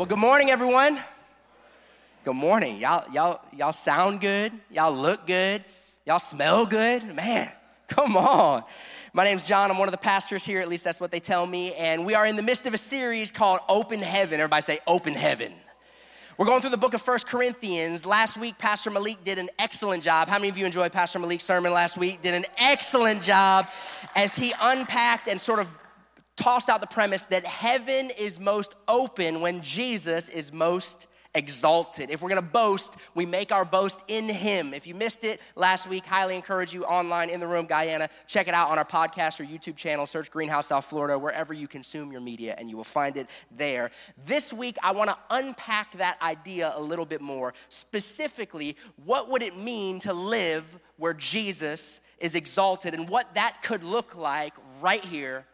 Well, good morning, everyone. Good morning. Y'all, y'all, y'all sound good. Y'all look good. Y'all smell good. Man, come on. My name's John. I'm one of the pastors here. At least that's what they tell me. And we are in the midst of a series called Open Heaven. Everybody say Open Heaven. We're going through the book of First Corinthians. Last week, Pastor Malik did an excellent job. How many of you enjoyed Pastor Malik's sermon last week? Did an excellent job as he unpacked and sort of tossed out the premise that heaven is most open when Jesus is most exalted. If we're gonna boast, we make our boast in Him. If you missed it last week, highly encourage you online in the room, Guyana. Check it out on our podcast or YouTube channel. Search Greenhouse South Florida, wherever you consume your media, and you will find it there. This week, I wanna unpack that idea a little bit more. Specifically, what would it mean to live where Jesus is exalted and what that could look like right here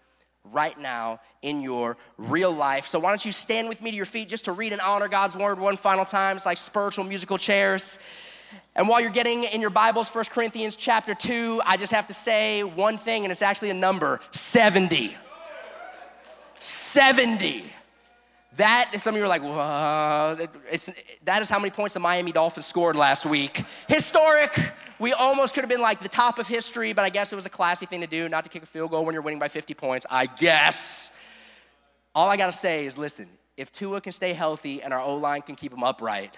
right now in your real life. So, why don't you stand with me to your feet just to read and honor God's word one final time? It's like spiritual musical chairs. And while you're getting in your Bibles, 1 Corinthians chapter 2, I just have to say one thing, and it's actually a number 70. 70. That, some of you are like, Whoa. It's, that is how many points the Miami Dolphins scored last week. Historic. We almost could have been like the top of history, but I guess it was a classy thing to do, not to kick a field goal when you're winning by 50 points. I guess. All I gotta say is listen, if Tua can stay healthy and our O line can keep him upright,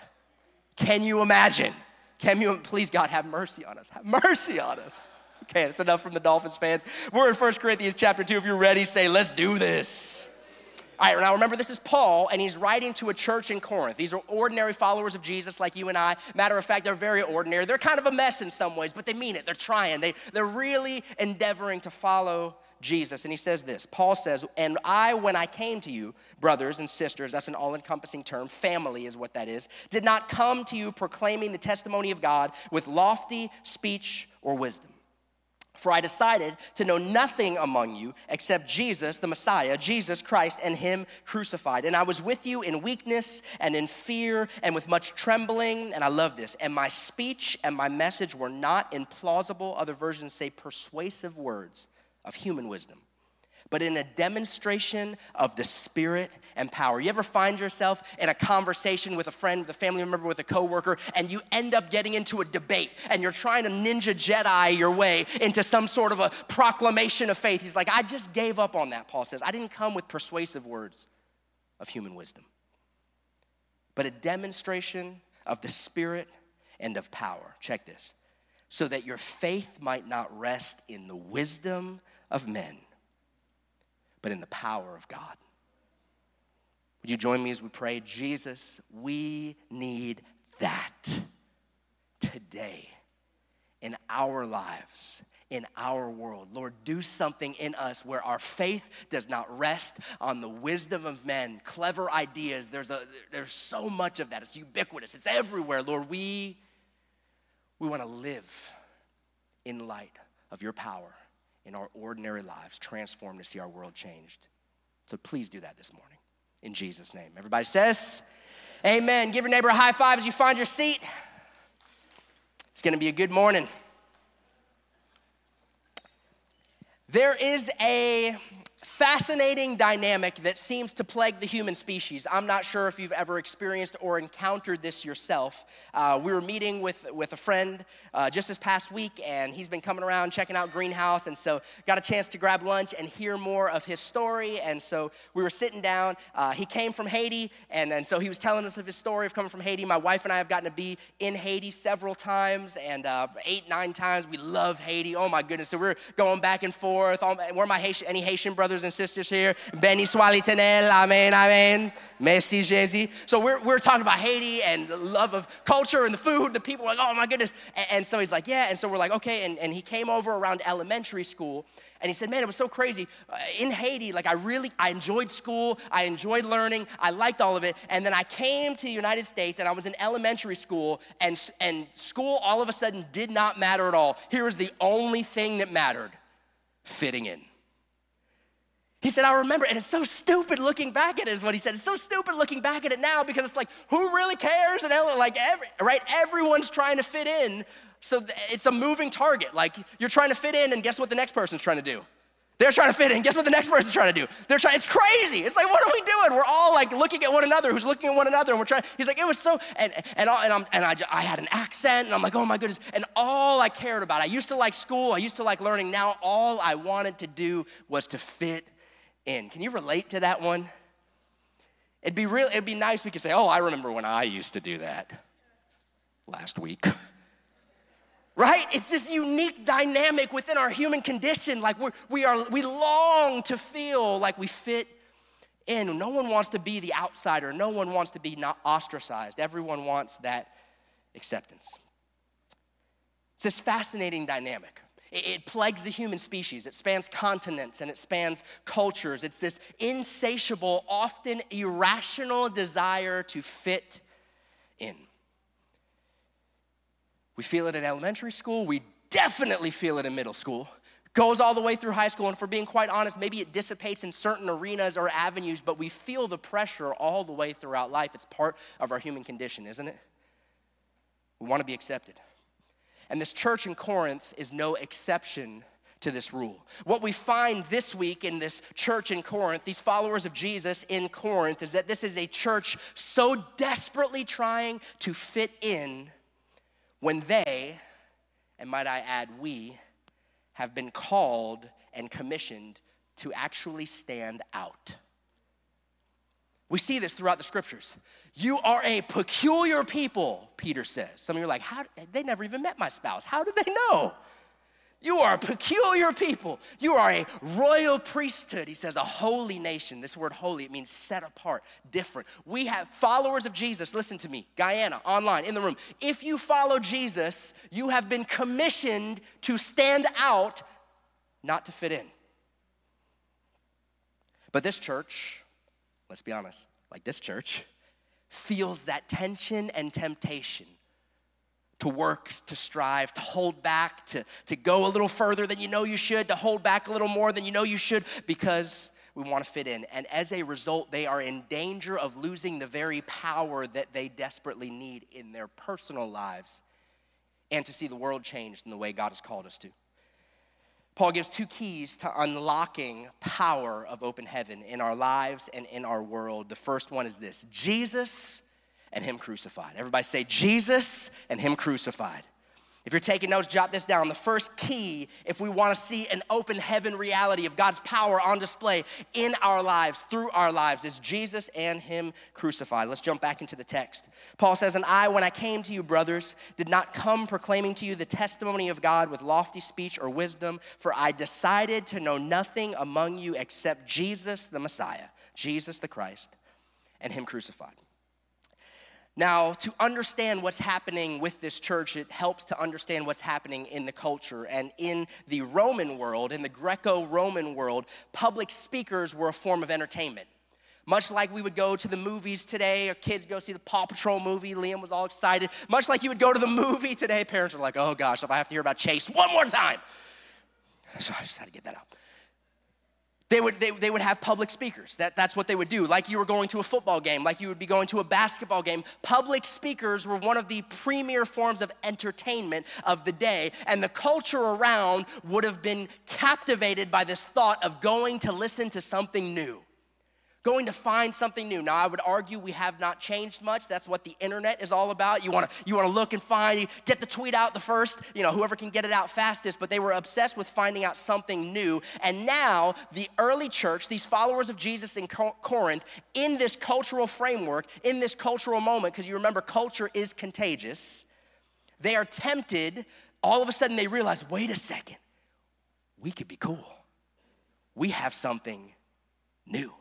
can you imagine? Can you, please God, have mercy on us. Have mercy on us. Okay, that's enough from the Dolphins fans. We're in 1 Corinthians chapter 2. If you're ready, say, let's do this. All right, now remember, this is Paul, and he's writing to a church in Corinth. These are ordinary followers of Jesus like you and I. Matter of fact, they're very ordinary. They're kind of a mess in some ways, but they mean it. They're trying. They, they're really endeavoring to follow Jesus. And he says this Paul says, And I, when I came to you, brothers and sisters, that's an all encompassing term, family is what that is, did not come to you proclaiming the testimony of God with lofty speech or wisdom for I decided to know nothing among you except Jesus, the Messiah, Jesus Christ, and Him crucified. And I was with you in weakness and in fear and with much trembling. And I love this. And my speech and my message were not in plausible, other versions say persuasive words of human wisdom but in a demonstration of the Spirit and power. You ever find yourself in a conversation with a friend, with a family member, with a coworker, and you end up getting into a debate and you're trying to ninja Jedi your way into some sort of a proclamation of faith? He's like, I just gave up on that, Paul says. I didn't come with persuasive words of human wisdom, but a demonstration of the Spirit and of power. Check this. So that your faith might not rest in the wisdom of men but in the power of God. Would you join me as we pray? Jesus, we need that today in our lives, in our world. Lord, do something in us where our faith does not rest on the wisdom of men, clever ideas. There's, a, there's so much of that. It's ubiquitous, it's everywhere. Lord, we, we want to live in light of your power in our ordinary lives, transformed to see our world changed. So please do that this morning in Jesus' name. Everybody says, Amen. Give your neighbor a high five as you find your seat. It's gonna be a good morning. There is a fascinating dynamic that seems to plague the human species. I'm not sure if you've ever experienced or encountered this yourself. Uh, we were meeting with, with a friend uh, just this past week, and he's been coming around checking out Greenhouse, and so got a chance to grab lunch and hear more of his story. And so we were sitting down. Uh, he came from Haiti, and, and so he was telling us of his story of coming from Haiti. My wife and I have gotten to be in Haiti several times, and uh, eight, nine times. We love Haiti. Oh my goodness. So we're going back and forth. All, where my Haitian, any Haitian brothers and and sisters here. Beni swa Letènèl, Amen, Amen. Merci, Jésus. So we're, we're talking about Haiti and the love of culture and the food. The people are like, oh my goodness. And, and so he's like, yeah. And so we're like, okay. And, and he came over around elementary school and he said, man, it was so crazy. Uh, in Haiti, like I really, I enjoyed school. I enjoyed learning. I liked all of it. And then I came to the United States and I was in elementary school and, and school all of a sudden did not matter at all. Here was the only thing that mattered, fitting in. He said, I remember, and it's so stupid looking back at it, is what he said. It's so stupid looking back at it now because it's like, who really cares? And like, every, right? Everyone's trying to fit in. So it's a moving target. Like, you're trying to fit in, and guess what the next person's trying to do? They're trying to fit in. Guess what the next person's trying to do? They're trying, it's crazy. It's like, what are we doing? We're all like looking at one another, who's looking at one another, and we're trying. He's like, it was so, and and, all, and, I'm, and I, I had an accent, and I'm like, oh my goodness. And all I cared about, I used to like school, I used to like learning. Now all I wanted to do was to fit in. Can you relate to that one? It'd be real, it'd be nice we could say, oh, I remember when I used to do that last week right? It's this unique dynamic within our human condition. Like we're, we are, we long to feel like we fit in. No one wants to be the outsider. No one wants to be not ostracized. Everyone wants that acceptance. It's this fascinating dynamic. It, plagues the human species. It spans continents and it spans cultures. It's this insatiable, often irrational desire to fit in. We feel it in elementary school. We definitely feel it in middle school. It Goes all the way through high school. And for being quite honest, maybe it dissipates in certain arenas or avenues, but we feel the pressure all the way throughout life. It's part of our human condition, isn't it? We want to be accepted. And this church in Corinth is no exception to this rule. What we find this week in this church in Corinth, these followers of Jesus in Corinth, is that this is a church so desperately trying to fit in when they, and might I add, we, have been called and commissioned to actually stand out. We see this throughout the scriptures. You are a peculiar people, Peter says. Some of you are like, how, they never even met my spouse. How do they know? You are a peculiar people. You are a royal priesthood. He says, a holy nation. This word holy, it means set apart, different. We have followers of Jesus. Listen to me, Guyana, online, in the room. If you follow Jesus, you have been commissioned to stand out, not to fit in. But this church, let's be honest, like this church, feels that tension and temptation to work, to strive, to hold back, to, to go a little further than you know you should, to hold back a little more than you know you should, because we want to fit in. And as a result, they are in danger of losing the very power that they desperately need in their personal lives and to see the world changed in the way God has called us to. Paul gives two keys to unlocking power of open heaven in our lives and in our world. The first one is this Jesus and Him crucified. Everybody say Jesus and Him crucified. If you're taking notes, jot this down. The first key, if we want to see an open heaven reality of God's power on display in our lives, through our lives, is Jesus and Him crucified. Let's jump back into the text. Paul says, And I, when I came to you, brothers, did not come proclaiming to you the testimony of God with lofty speech or wisdom, for I decided to know nothing among you except Jesus the Messiah, Jesus the Christ, and Him crucified. Now, to understand what's happening with this church, it helps to understand what's happening in the culture. And in the Roman world, in the Greco Roman world, public speakers were a form of entertainment. Much like we would go to the movies today, or kids go see the Paw Patrol movie, Liam was all excited. Much like you would go to the movie today, parents are like, oh gosh, if I have to hear about Chase one more time. So I just had to get that out. They would, they, they would have public speakers. That, that's what they would do. Like you were going to a football game, like you would be going to a basketball game. Public speakers were one of the premier forms of entertainment of the day. And the culture around would have been captivated by this thought of going to listen to something new going to find something new. Now, I would argue we have not changed much. That's what the internet is all about. You want to you want to look and find, get the tweet out the first, you know, whoever can get it out fastest, but they were obsessed with finding out something new. And now, the early church, these followers of Jesus in Corinth, in this cultural framework, in this cultural moment because you remember culture is contagious, they are tempted, all of a sudden they realize, "Wait a second. We could be cool. We have something new."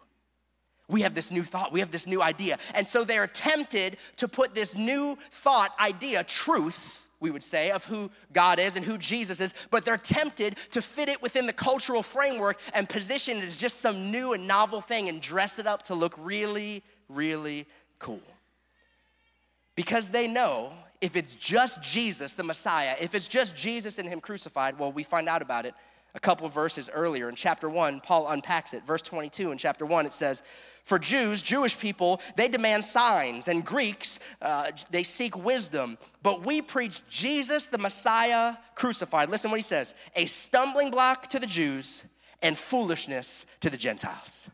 We have this new thought, we have this new idea. And so they're tempted to put this new thought, idea, truth, we would say, of who God is and who Jesus is, but they're tempted to fit it within the cultural framework and position it as just some new and novel thing and dress it up to look really, really cool. Because they know if it's just Jesus, the Messiah, if it's just Jesus and Him crucified, well, we find out about it a couple verses earlier. In chapter 1, Paul unpacks it. Verse 22 in chapter 1, it says, For Jews, Jewish people, they demand signs, and Greeks, uh, they seek wisdom. But we preach Jesus, the Messiah, crucified. Listen what he says a stumbling block to the Jews and foolishness to the Gentiles.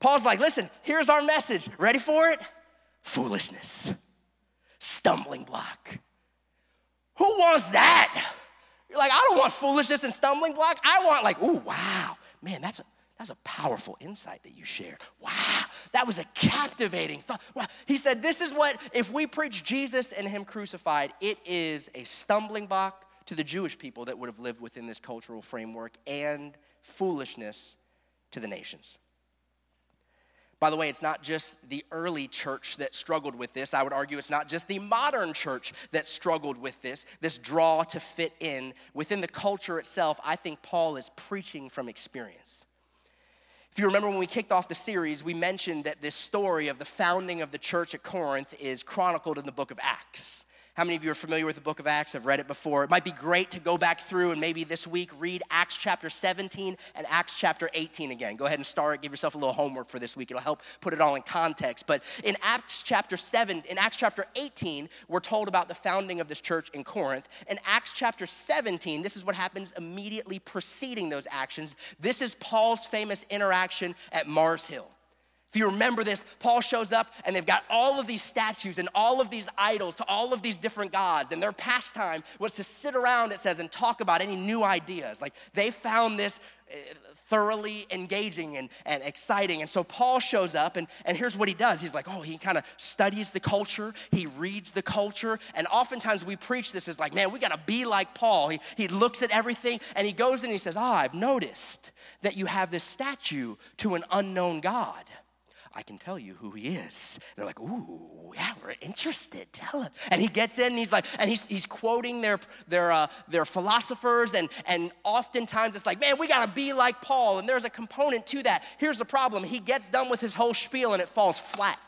Paul's like, listen, here's our message. Ready for it? Foolishness, stumbling block. Who wants that? You're like, I don't want foolishness and stumbling block. I want, like, oh, wow. Man, that's that's a powerful insight that you share. Wow, that was a captivating thought. Wow. He said, This is what, if we preach Jesus and Him crucified, it is a stumbling block to the Jewish people that would have lived within this cultural framework and foolishness to the nations. By the way, it's not just the early church that struggled with this. I would argue it's not just the modern church that struggled with this, this draw to fit in. Within the culture itself, I think Paul is preaching from experience. If you remember when we kicked off the series, we mentioned that this story of the founding of the church at Corinth is chronicled in the book of Acts. How many of you are familiar with the book of Acts? I've read it before. It might be great to go back through and maybe this week read Acts chapter 17 and Acts chapter 18 again. Go ahead and start. Give yourself a little homework for this week. It'll help put it all in context. But in Acts chapter 7, in Acts chapter 18, we're told about the founding of this church in Corinth. In Acts chapter 17, this is what happens immediately preceding those actions. This is Paul's famous interaction at Mars Hill. If you remember this, Paul shows up and they've got all of these statues and all of these idols to all of these different gods. And their pastime was to sit around, it says, and talk about any new ideas. Like they found this uh, thoroughly engaging and, and exciting. And so Paul shows up, and, and here's what he does. He's like, oh, he kind of studies the culture, he reads the culture. And oftentimes we preach this as like, man, we got to be like Paul. He, he looks at everything and he goes and he says, ah, oh, I've noticed that you have this statue to an unknown God. I can tell you who he is. And they're like, ooh, yeah, we're interested. Tell him. And he gets in and he's like, and he's, he's quoting their, their, uh, their philosophers. And, and oftentimes it's like, man, we got to be like Paul. And there's a component to that. Here's the problem he gets done with his whole spiel and it falls flat.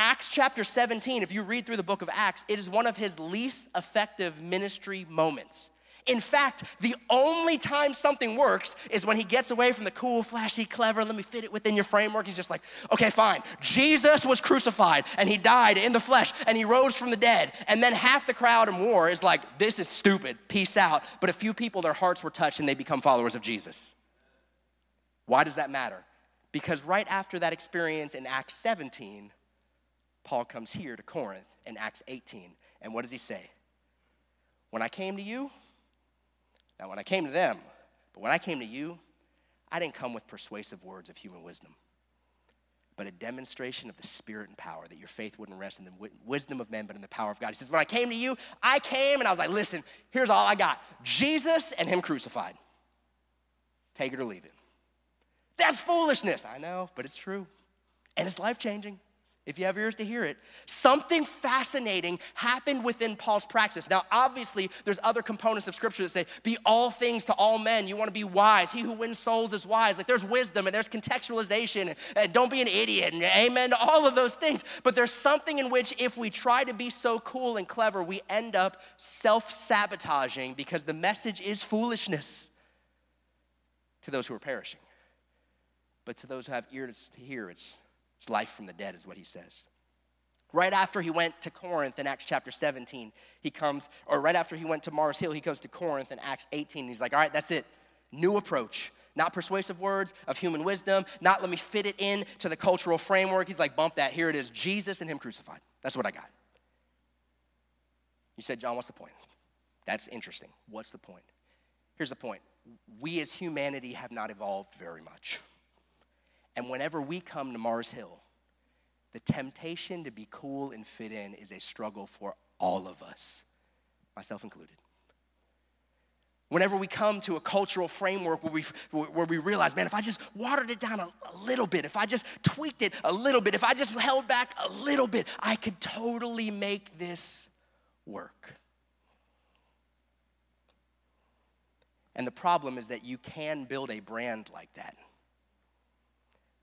Acts chapter 17, if you read through the book of Acts, it is one of his least effective ministry moments. In fact, the only time something works is when he gets away from the cool, flashy, clever, let me fit it within your framework. He's just like, okay, fine. Jesus was crucified and he died in the flesh and he rose from the dead. And then half the crowd in war is like, this is stupid, peace out. But a few people, their hearts were touched and they become followers of Jesus. Why does that matter? Because right after that experience in Acts 17, Paul comes here to Corinth in Acts 18. And what does he say? When I came to you, now, when I came to them, but when I came to you, I didn't come with persuasive words of human wisdom, but a demonstration of the spirit and power that your faith wouldn't rest in the wisdom of men, but in the power of God. He says, When I came to you, I came and I was like, Listen, here's all I got Jesus and Him crucified. Take it or leave it. That's foolishness. I know, but it's true. And it's life changing if you have ears to hear it. Something fascinating happened within Paul's practice. Now, obviously, there's other components of scripture that say, be all things to all men. You want to be wise. He who wins souls is wise. Like there's wisdom and there's contextualization and, don't be an idiot and amen to all of those things. But there's something in which if we try to be so cool and clever, we end up self sabotaging because the message is foolishness to those who are perishing. But to those who have ears to hear, it's it's life from the dead, is what he says. Right after he went to Corinth in Acts chapter 17, he comes, or right after he went to Mars Hill, he goes to Corinth in Acts 18. he's like, all right, that's it. New approach. Not persuasive words of human wisdom, not let me fit it in to the cultural framework. He's like, bump that. Here it is Jesus and him crucified. That's what I got. You said, John, what's the point? That's interesting. What's the point? Here's the point we as humanity have not evolved very much. And whenever we come to Mars Hill, the temptation to be cool and fit in is a struggle for all of us, myself included. Whenever we come to a cultural framework where we, where we realize, man, if I just watered it down a, a little bit, if I just tweaked it a little bit, if I just held back a little bit, I could totally make this work. And the problem is that you can build a brand like that.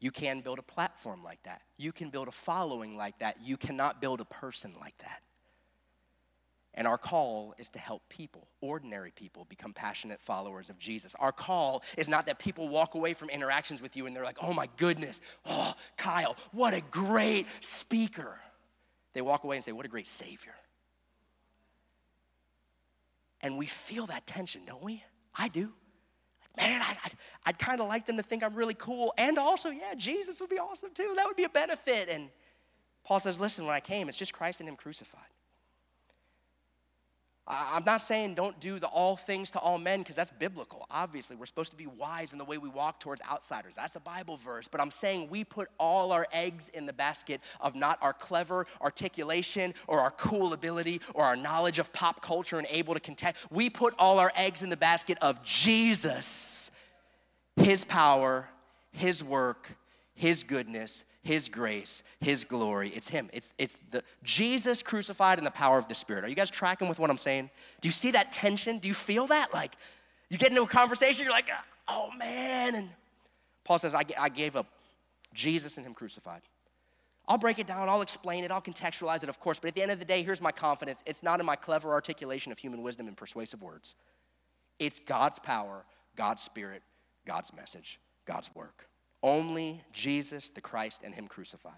You can build a platform like that. You can build a following like that. You cannot build a person like that. And our call is to help people, ordinary people, become passionate followers of Jesus. Our call is not that people walk away from interactions with you and they're like, oh my goodness, oh, Kyle, what a great speaker. They walk away and say, what a great Savior. And we feel that tension, don't we? I do. Man, I'd, I'd, I'd kind of like them to think I'm really cool. And also, yeah, Jesus would be awesome too. That would be a benefit. And Paul says, listen, when I came, it's just Christ and Him crucified. I'm not saying don't do the all things to all men because that's biblical. Obviously, we're supposed to be wise in the way we walk towards outsiders. That's a Bible verse. But I'm saying we put all our eggs in the basket of not our clever articulation or our cool ability or our knowledge of pop culture and able to contend. We put all our eggs in the basket of Jesus, His power, His work, His goodness, his grace, His glory. It's Him. It's, it's the Jesus crucified in the power of the Spirit. Are you guys tracking with what I'm saying? Do you see that tension? Do you feel that? Like you get into a conversation, you're like, oh man. And Paul says, I, I gave up Jesus and Him crucified. I'll break it down, I'll explain it, I'll contextualize it, of course, but at the end of the day, here's my confidence. It's not in my clever articulation of human wisdom and persuasive words. It's God's power, God's spirit, God's message, God's work. Only Jesus, the Christ, and Him crucified.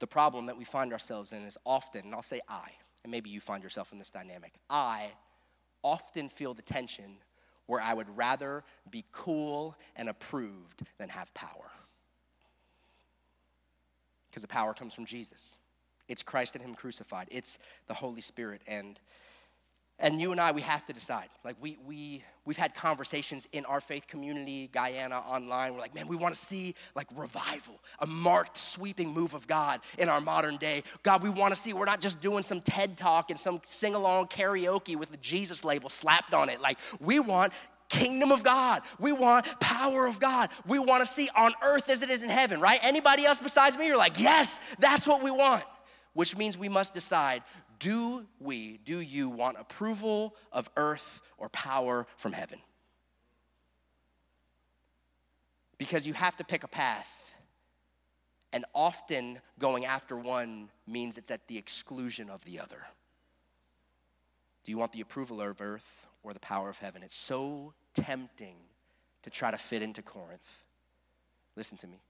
The problem that we find ourselves in is often, and I'll say I, and maybe you find yourself in this dynamic, I often feel the tension where I would rather be cool and approved than have power. Because the power comes from Jesus. It's Christ and Him crucified. It's the Holy Spirit and and you and I, we have to decide. Like we we we've had conversations in our faith community, Guyana online. We're like, man, we want to see like revival, a marked, sweeping move of God in our modern day. God, we want to see. We're not just doing some TED talk and some sing along karaoke with the Jesus label slapped on it. Like we want kingdom of God. We want power of God. We want to see on earth as it is in heaven, right? Anybody else besides me, you're like, yes, that's what we want. Which means we must decide do we, do you want approval of earth or power from heaven? Because you have to pick a path, and often going after one means it's at the exclusion of the other. Do you want the approval of earth or the power of heaven? It's so tempting to try to fit into Corinth. Listen to me.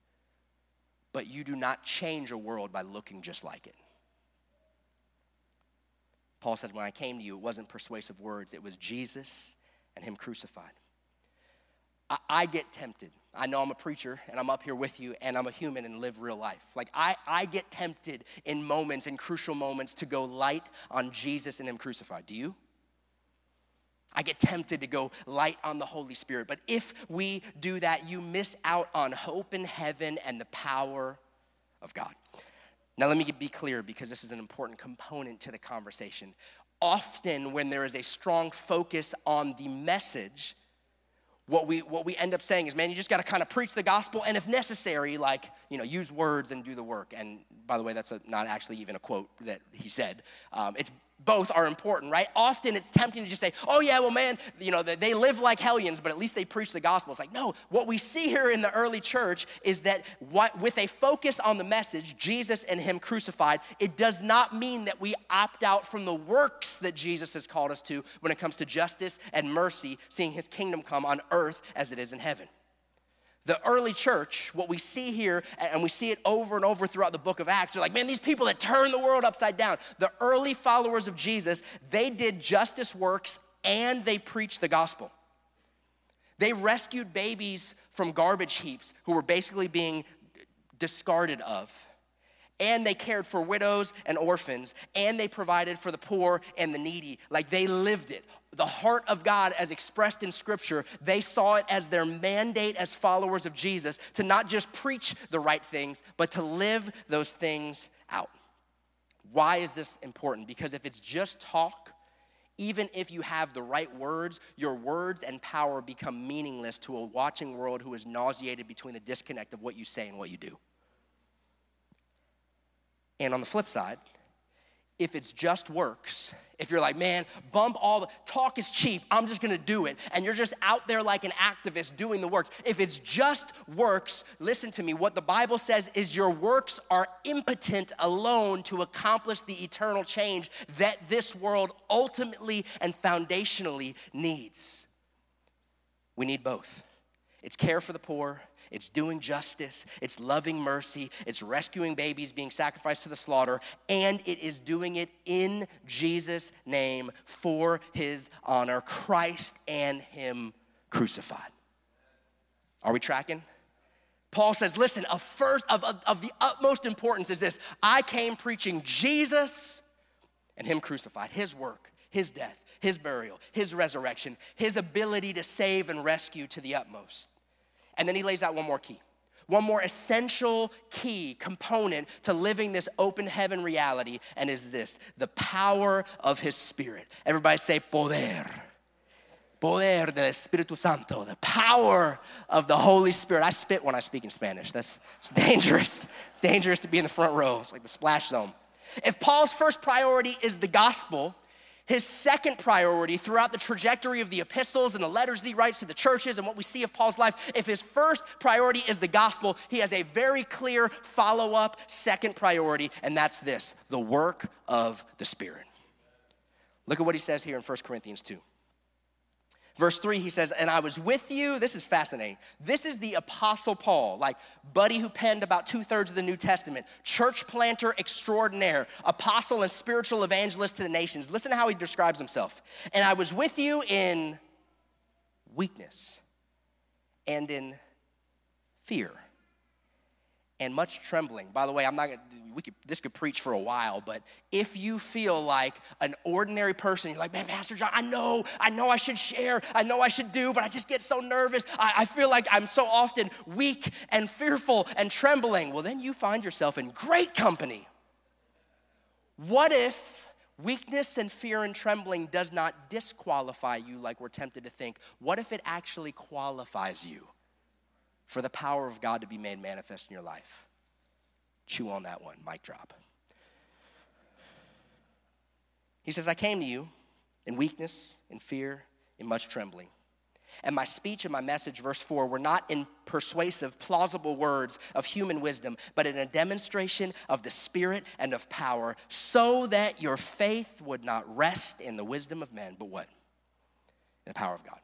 But you do not change a world by looking just like it. Paul said, When I came to you, it wasn't persuasive words, it was Jesus and Him crucified. I, I, get tempted. I know I'm a preacher and I'm up here with you and I'm a human and live real life. Like, I, I get tempted in moments, in crucial moments, to go light on Jesus and Him crucified. Do you? I get tempted to go light on the Holy Spirit. But if we do that, you miss out on hope in heaven and the power of God. Now, let me be clear because this is an important component to the conversation. Often, when there is a strong focus on the message, what we, what we end up saying is, man, you just got to kind of preach the gospel, and if necessary, like, you know, use words and do the work. And by the way, that's a, not actually even a quote that he said. Um, it's both are important, right? Often it's tempting to just say, oh, yeah, well, man, you know, they live like hellions, but at least they preach the gospel. It's like, no, what we see here in the early church is that what, with a focus on the message, Jesus and Him crucified, it does not mean that we opt out from the works that Jesus has called us to when it comes to justice and mercy, seeing His kingdom come on earth as it is in heaven. The early church, what we see here, and we see it over and over throughout the book of Acts, they're like, man, these people that turn the world upside down. The early followers of Jesus, they did justice works and they preached the gospel. They rescued babies from garbage heaps who were basically being discarded of. And they cared for widows and orphans, and they provided for the poor and the needy. Like they lived it the heart of God as expressed in Scripture, they saw it as their mandate as followers of Jesus to not just preach the right things, but to live those things out. Why is this important? Because if it's just talk, even if you have the right words, your words and power become meaningless to a watching world who is nauseated between the disconnect of what you say and what you do. And on the flip side, if it's just works, if you're like, man, bump all the talk is cheap, I'm just gonna do it, and you're just out there like an activist doing the works. If it's just works, listen to me, what the Bible says is your works are impotent alone to accomplish the eternal change that this world ultimately and foundationally needs. We need both. It's care for the poor, it's doing justice, it's loving mercy, it's rescuing babies being sacrificed to the slaughter, and it is doing it in Jesus' name for his honor, Christ and him crucified. Are we tracking? Paul says, listen, of first of, of, of the utmost importance is this I came preaching Jesus and him crucified, his work, his death, his burial, his resurrection, his ability to save and rescue to the utmost. And then he lays out one more key. One more essential key component to living this open heaven reality, and is this the power of his spirit. Everybody say, poder. Poder del Espíritu Santo, the power of the Holy Spirit. I spit when I speak in Spanish. That's dangerous. It's dangerous to be in the front row. It's like the splash zone. If Paul's first priority is the gospel, his second priority throughout the trajectory of the epistles and the letters that he writes to the churches and what we see of Paul's life, if his first priority is the gospel, he has a very clear follow up second priority, and that's this the work of the Spirit. Look at what he says here in 1 Corinthians 2. Verse 3, he says, And I was with you. This is fascinating. This is the Apostle Paul, like buddy who penned about two thirds of the New Testament, church planter extraordinaire, apostle and spiritual evangelist to the nations. Listen to how he describes himself. And I was with you in weakness and in fear and much trembling. By the way, I'm not we could this could preach for a while, but if you feel like an ordinary person, you're like, man, Pastor John, I know, I know I should share, I know I should do, but I just get so nervous. I, I feel like I'm so often weak and fearful and trembling. Well, then you find yourself in great company. What if weakness and fear and trembling does not disqualify you like we're tempted to think? What if it actually qualifies you? For the power of God to be made manifest in your life. Chew on that one, mic drop. He says, I came to you in weakness, in fear, in much trembling. And my speech and my message, verse 4, were not in persuasive, plausible words of human wisdom, but in a demonstration of the Spirit and of power, so that your faith would not rest in the wisdom of men, but what? In the power of God.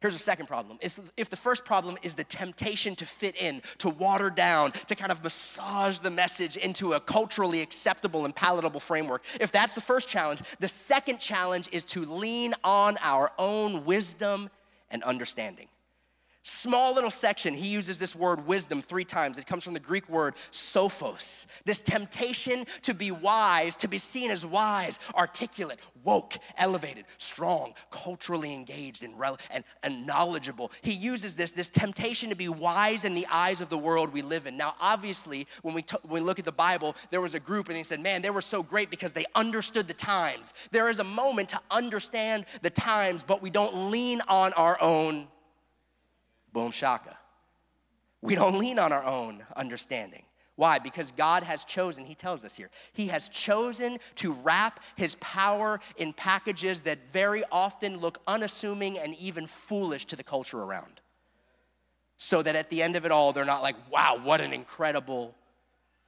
Here's the second problem. if the first problem is the temptation to fit in, to water down, to kind of massage the message into a culturally acceptable and palatable framework, if that's the first challenge, the second challenge is to lean on our own wisdom and understanding. Small little section, he uses this word wisdom three times. It comes from the Greek word sophos. This temptation to be wise, to be seen as wise, articulate, woke, elevated, strong, culturally engaged, and, rel- and, and knowledgeable. He uses this, this temptation to be wise in the eyes of the world we live in. Now, obviously, when we, t- when we look at the Bible, there was a group and he said, man, they were so great because they understood the times. There is a moment to understand the times, but we don't lean on our own Boom shaka. We don't lean on our own understanding. Why? Because God has chosen, He tells us here, He has chosen to wrap His power in packages that very often look unassuming and even foolish to the culture around. So that at the end of it all, they're not like, wow, what an incredible.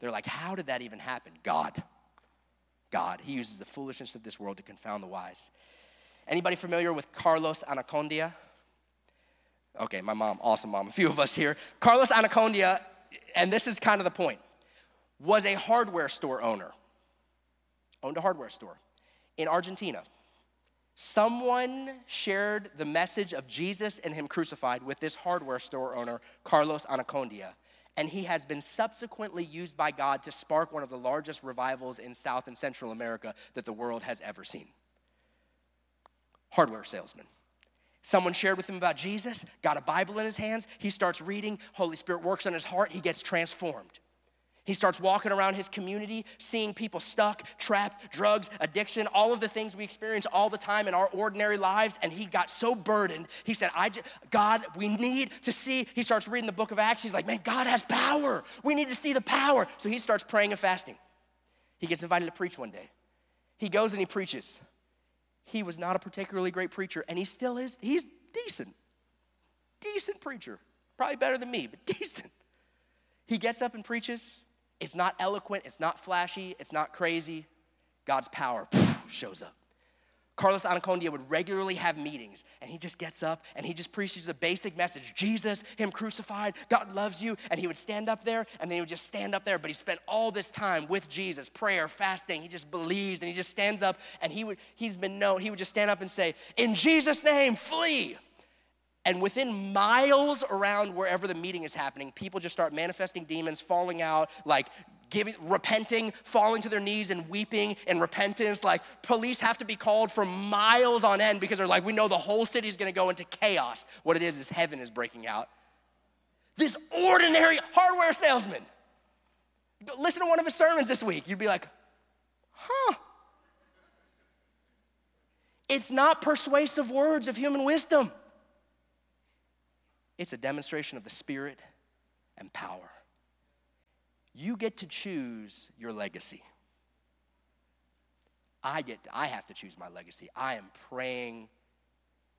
They're like, how did that even happen? God. God. He uses the foolishness of this world to confound the wise. Anybody familiar with Carlos Anacondia? Okay, my mom, awesome mom, a few of us here. Carlos Anacondia, and this is kind of the point, was a hardware store owner, owned a hardware store in Argentina. Someone shared the message of Jesus and Him crucified with this hardware store owner, Carlos Anacondia. And he has been subsequently used by God to spark one of the largest revivals in South and Central America that the world has ever seen. Hardware salesman. Someone shared with him about Jesus, got a Bible in his hands. He starts reading, Holy Spirit works on his heart, he gets transformed. He starts walking around his community, seeing people stuck, trapped, drugs, addiction, all of the things we experience all the time in our ordinary lives. And he got so burdened. He said, I just, God, we need to see. He starts reading the book of Acts. He's like, man, God has power. We need to see the power. So he starts praying and fasting. He gets invited to preach one day. He goes and he preaches he was not a particularly great preacher, and he still is. He's decent. Decent preacher. Probably better than me, but decent. He gets up and preaches. It's not eloquent, it's not flashy, it's not crazy. God's power shows up. Carlos Anacondia would regularly have meetings, and he just gets up and he just preaches a basic message Jesus, Him crucified, God loves you. And he would stand up there, and then he would just stand up there. But he spent all this time with Jesus, prayer, fasting. He just believes, and he just stands up, and he would, he's been known, he would just stand up and say, In Jesus' name, flee. And within miles around wherever the meeting is happening, people just start manifesting demons, falling out, like giving, repenting, falling to their knees and weeping in repentance. Like police have to be called for miles on end because they're like, we know the whole city is gonna go into chaos. What it is is heaven is breaking out. This ordinary hardware salesman. Listen to one of his sermons this week. You'd be like, huh. It's not persuasive words of human wisdom. It's a demonstration of the Spirit and power. You get to choose your legacy. I get to, I have to choose my legacy. I am praying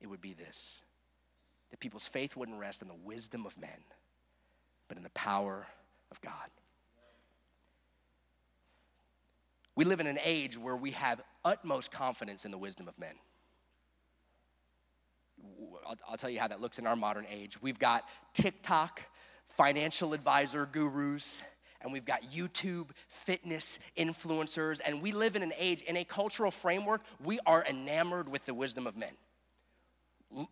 it would be this. That people's faith wouldn't rest in the wisdom of men, but in the power of God. We live in an age where we have utmost confidence in the wisdom of men. I'll, I'll tell you how that looks in our modern age. We've got TikTok, financial advisor gurus, and we've got YouTube fitness influencers, and we live in an age, in a cultural framework, we are enamored with the wisdom of men.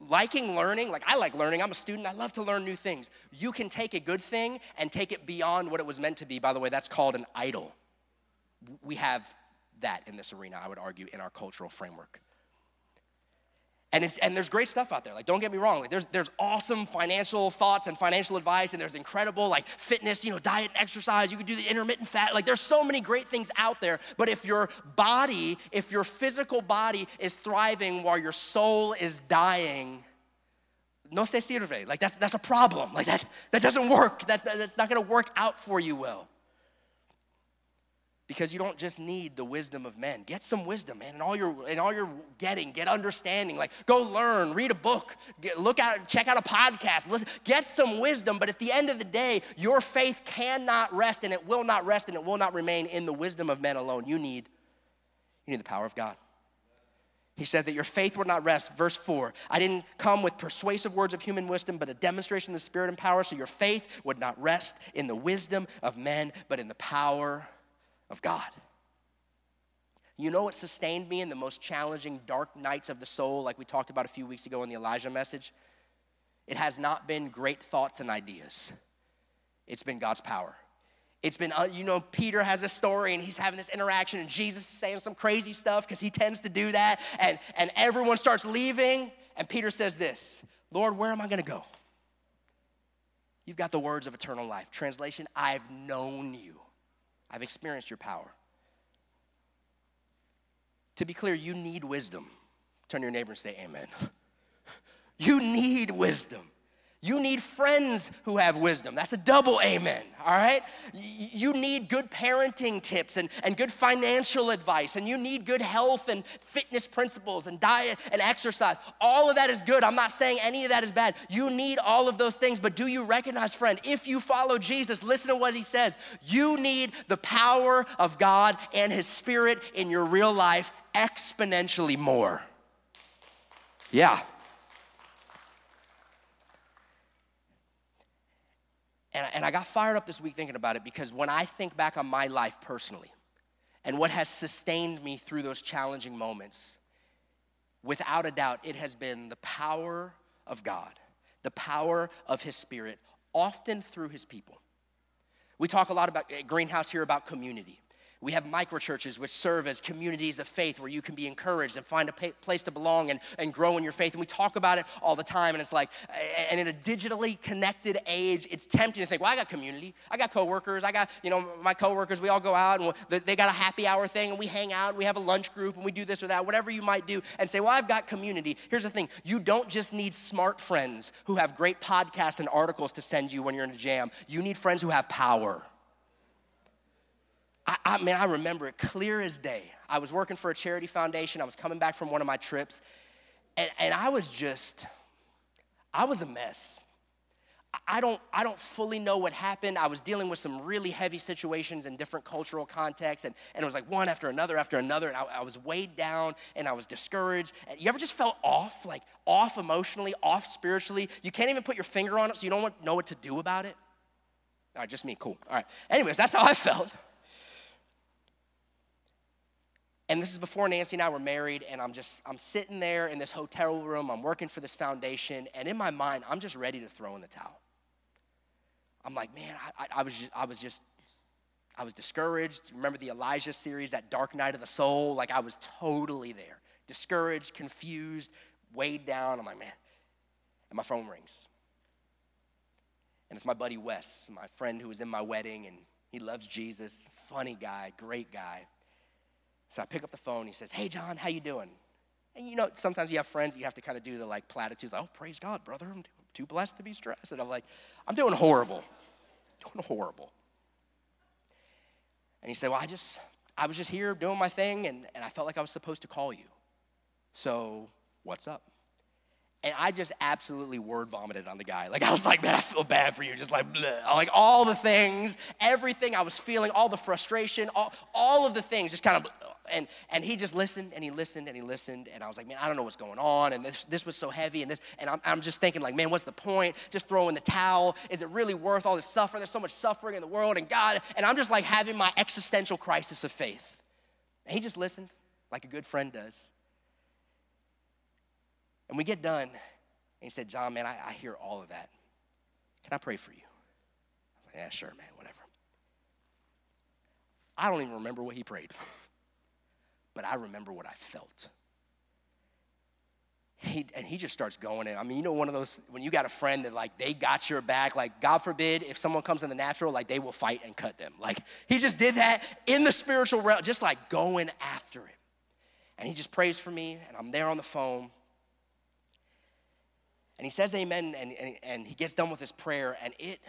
Liking learning, like I like learning, I'm a student, I love to learn new things. You can take a good thing and take it beyond what it was meant to be. By the way, that's called an idol. We have that in this arena, I would argue, in our cultural framework. And, it's, and there's great stuff out there. Like, don't get me wrong. Like, there's, there's awesome financial thoughts and financial advice, and there's incredible, like, fitness, you know, diet and exercise. You can do the intermittent fat. Like, there's so many great things out there. But if your body, if your physical body is thriving while your soul is dying, no se sirve. Like, that's, that's a problem. Like, that, that doesn't work. That's, that's not going to work out for you well because you don't just need the wisdom of men. Get some wisdom, man. And all you're and all you're getting, get understanding. Like go learn, read a book, get, look out, check out a podcast. Listen, get some wisdom. But at the end of the day, your faith cannot rest, and it will not rest, and it will not remain in the wisdom of men alone. You need, you need the power of God. He said that your faith would not rest. Verse 4 I didn't come with persuasive words of human wisdom, but a demonstration of the Spirit and power. So your faith would not rest in the wisdom of men, but in the power of God. You know what sustained me in the most challenging dark nights of the soul, like we talked about a few weeks ago in the Elijah message? It has not been great thoughts and ideas, it's been God's power. It's been, uh, you know, Peter has a story and he's having this interaction, and Jesus is saying some crazy stuff because he tends to do that. And, and everyone starts leaving, and Peter says this Lord, where am I going to go? You've got the words of eternal life. Translation, I've known you. I've experienced your power. To be clear, you need wisdom. Turn your neighbor and say, Amen. You need wisdom. You need friends who have wisdom. That's a double amen, all right? You need good parenting tips and, and good financial advice, and you need good health and fitness principles and diet and exercise. All of that is good. I'm not saying any of that is bad. You need all of those things, but do you recognize, friend, if you follow Jesus, listen to what he says. You need the power of God and his spirit in your real life exponentially more. Yeah. And, and I got fired up this week thinking about it because when I think back on my life personally and what has sustained me through those challenging moments, without a doubt, it has been the power of God, the power of His Spirit, often through His people. We talk a lot about Greenhouse here about community. We have microchurches which serve as communities of faith where you can be encouraged and find a place to belong and, and grow in your faith. And we talk about it all the time. And it's like, and in a digitally connected age, it's tempting to think, well, I got community. I got coworkers. I got, you know, my coworkers, we all go out and they got a happy hour thing and we hang out and we have a lunch group and we do this or that, whatever you might do, and say, well, I've got community. Here's the thing you don't just need smart friends who have great podcasts and articles to send you when you're in a jam, you need friends who have power. I, I mean, I remember it clear as day. I was working for a charity foundation. I was coming back from one of my trips, and, and I was just, I was a mess. I don't, I don't fully know what happened. I was dealing with some really heavy situations in different cultural contexts, and, and it was like one after another after another, and I, I was weighed down and I was discouraged. And you ever just felt off, like off emotionally, off spiritually? You can't even put your finger on it, so you don't know what to do about it? All right, just me, cool. All right. Anyways, that's how I felt. And this is before Nancy and I were married, and I'm just, I'm sitting there in this hotel room, I'm working for this foundation, and in my mind, I'm just ready to throw in the towel. I'm like, man, I, I, was, just, I was just, I was discouraged. Remember the Elijah series, that dark night of the soul? Like, I was totally there. Discouraged, confused, weighed down. I'm like, man. And my phone rings. And it's my buddy Wes, my friend who was in my wedding, and he loves Jesus. Funny guy, great guy. So I pick up the phone. He says, "Hey, John, how you doing?" And you know, sometimes you have friends you have to kind of do the like platitudes. Like, oh, praise God, brother. I'm too blessed to be stressed. And I'm like, I'm doing horrible. Doing horrible. And he said, Well, I just, I was just here doing my thing, and, and I felt like I was supposed to call you. So, what's up? And I just absolutely word vomited on the guy. Like, I was like, man, I feel bad for you. Just like, bleh. like all the things, everything I was feeling, all the frustration, all, all of the things just kind of, and, and he just listened and he listened and he listened. And I was like, man, I don't know what's going on. And this, this was so heavy. And this, and I'm, I'm just thinking, like, man, what's the point? Just throwing the towel. Is it really worth all this suffering? There's so much suffering in the world and God. And I'm just like having my existential crisis of faith. And he just listened like a good friend does. And we get done, and he said, John, man, I, I hear all of that. Can I pray for you? I was like, yeah, sure, man, whatever. I don't even remember what he prayed, but I remember what I felt. He, and he just starts going in. I mean, you know, one of those, when you got a friend that like they got your back, like God forbid if someone comes in the natural, like they will fight and cut them. Like he just did that in the spiritual realm, just like going after it. And he just prays for me, and I'm there on the phone. And he says amen, and, and, and he gets done with his prayer, and it,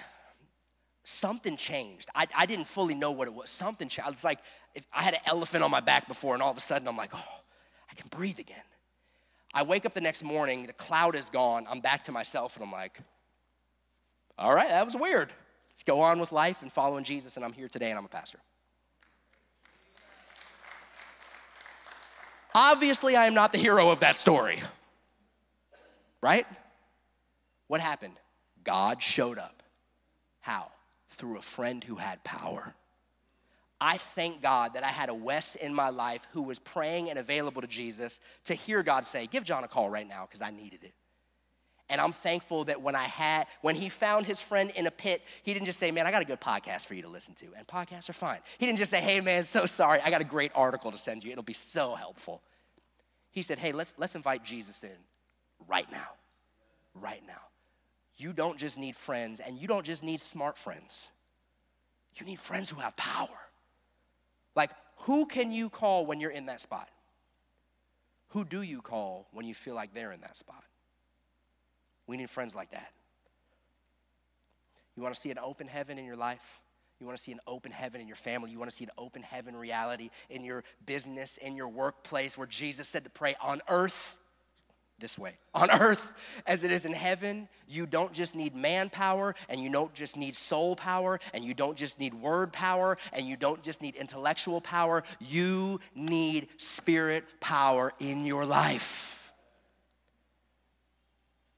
something changed. I, I didn't fully know what it was. Something changed. It's like if I had an elephant on my back before, and all of a sudden I'm like, oh, I can breathe again. I wake up the next morning, the cloud is gone, I'm back to myself, and I'm like, all right, that was weird. Let's go on with life and following Jesus, and I'm here today, and I'm a pastor. Obviously, I am not the hero of that story, right? What happened? God showed up. How? Through a friend who had power. I thank God that I had a Wes in my life who was praying and available to Jesus to hear God say, Give John a call right now because I needed it. And I'm thankful that when I had, when he found his friend in a pit, he didn't just say, Man, I got a good podcast for you to listen to. And podcasts are fine. He didn't just say, Hey, man, so sorry. I got a great article to send you. It'll be so helpful. He said, Hey, let's, let's invite Jesus in right now. Right now you don't just need friends and you don't just need smart friends. You need friends who have power. Like, who can you call when you're in that spot? Who do you call when you feel like they're in that spot? We need friends like that. You want to see an open heaven in your life? You want to see an open heaven in your family. You want to see an open heaven reality in your business, in your workplace, where Jesus said to pray on earth this way. On earth as it is in heaven, you don't just need manpower and you don't just need soul power and you don't just need word power and you don't just need intellectual power. You need spirit power in your life.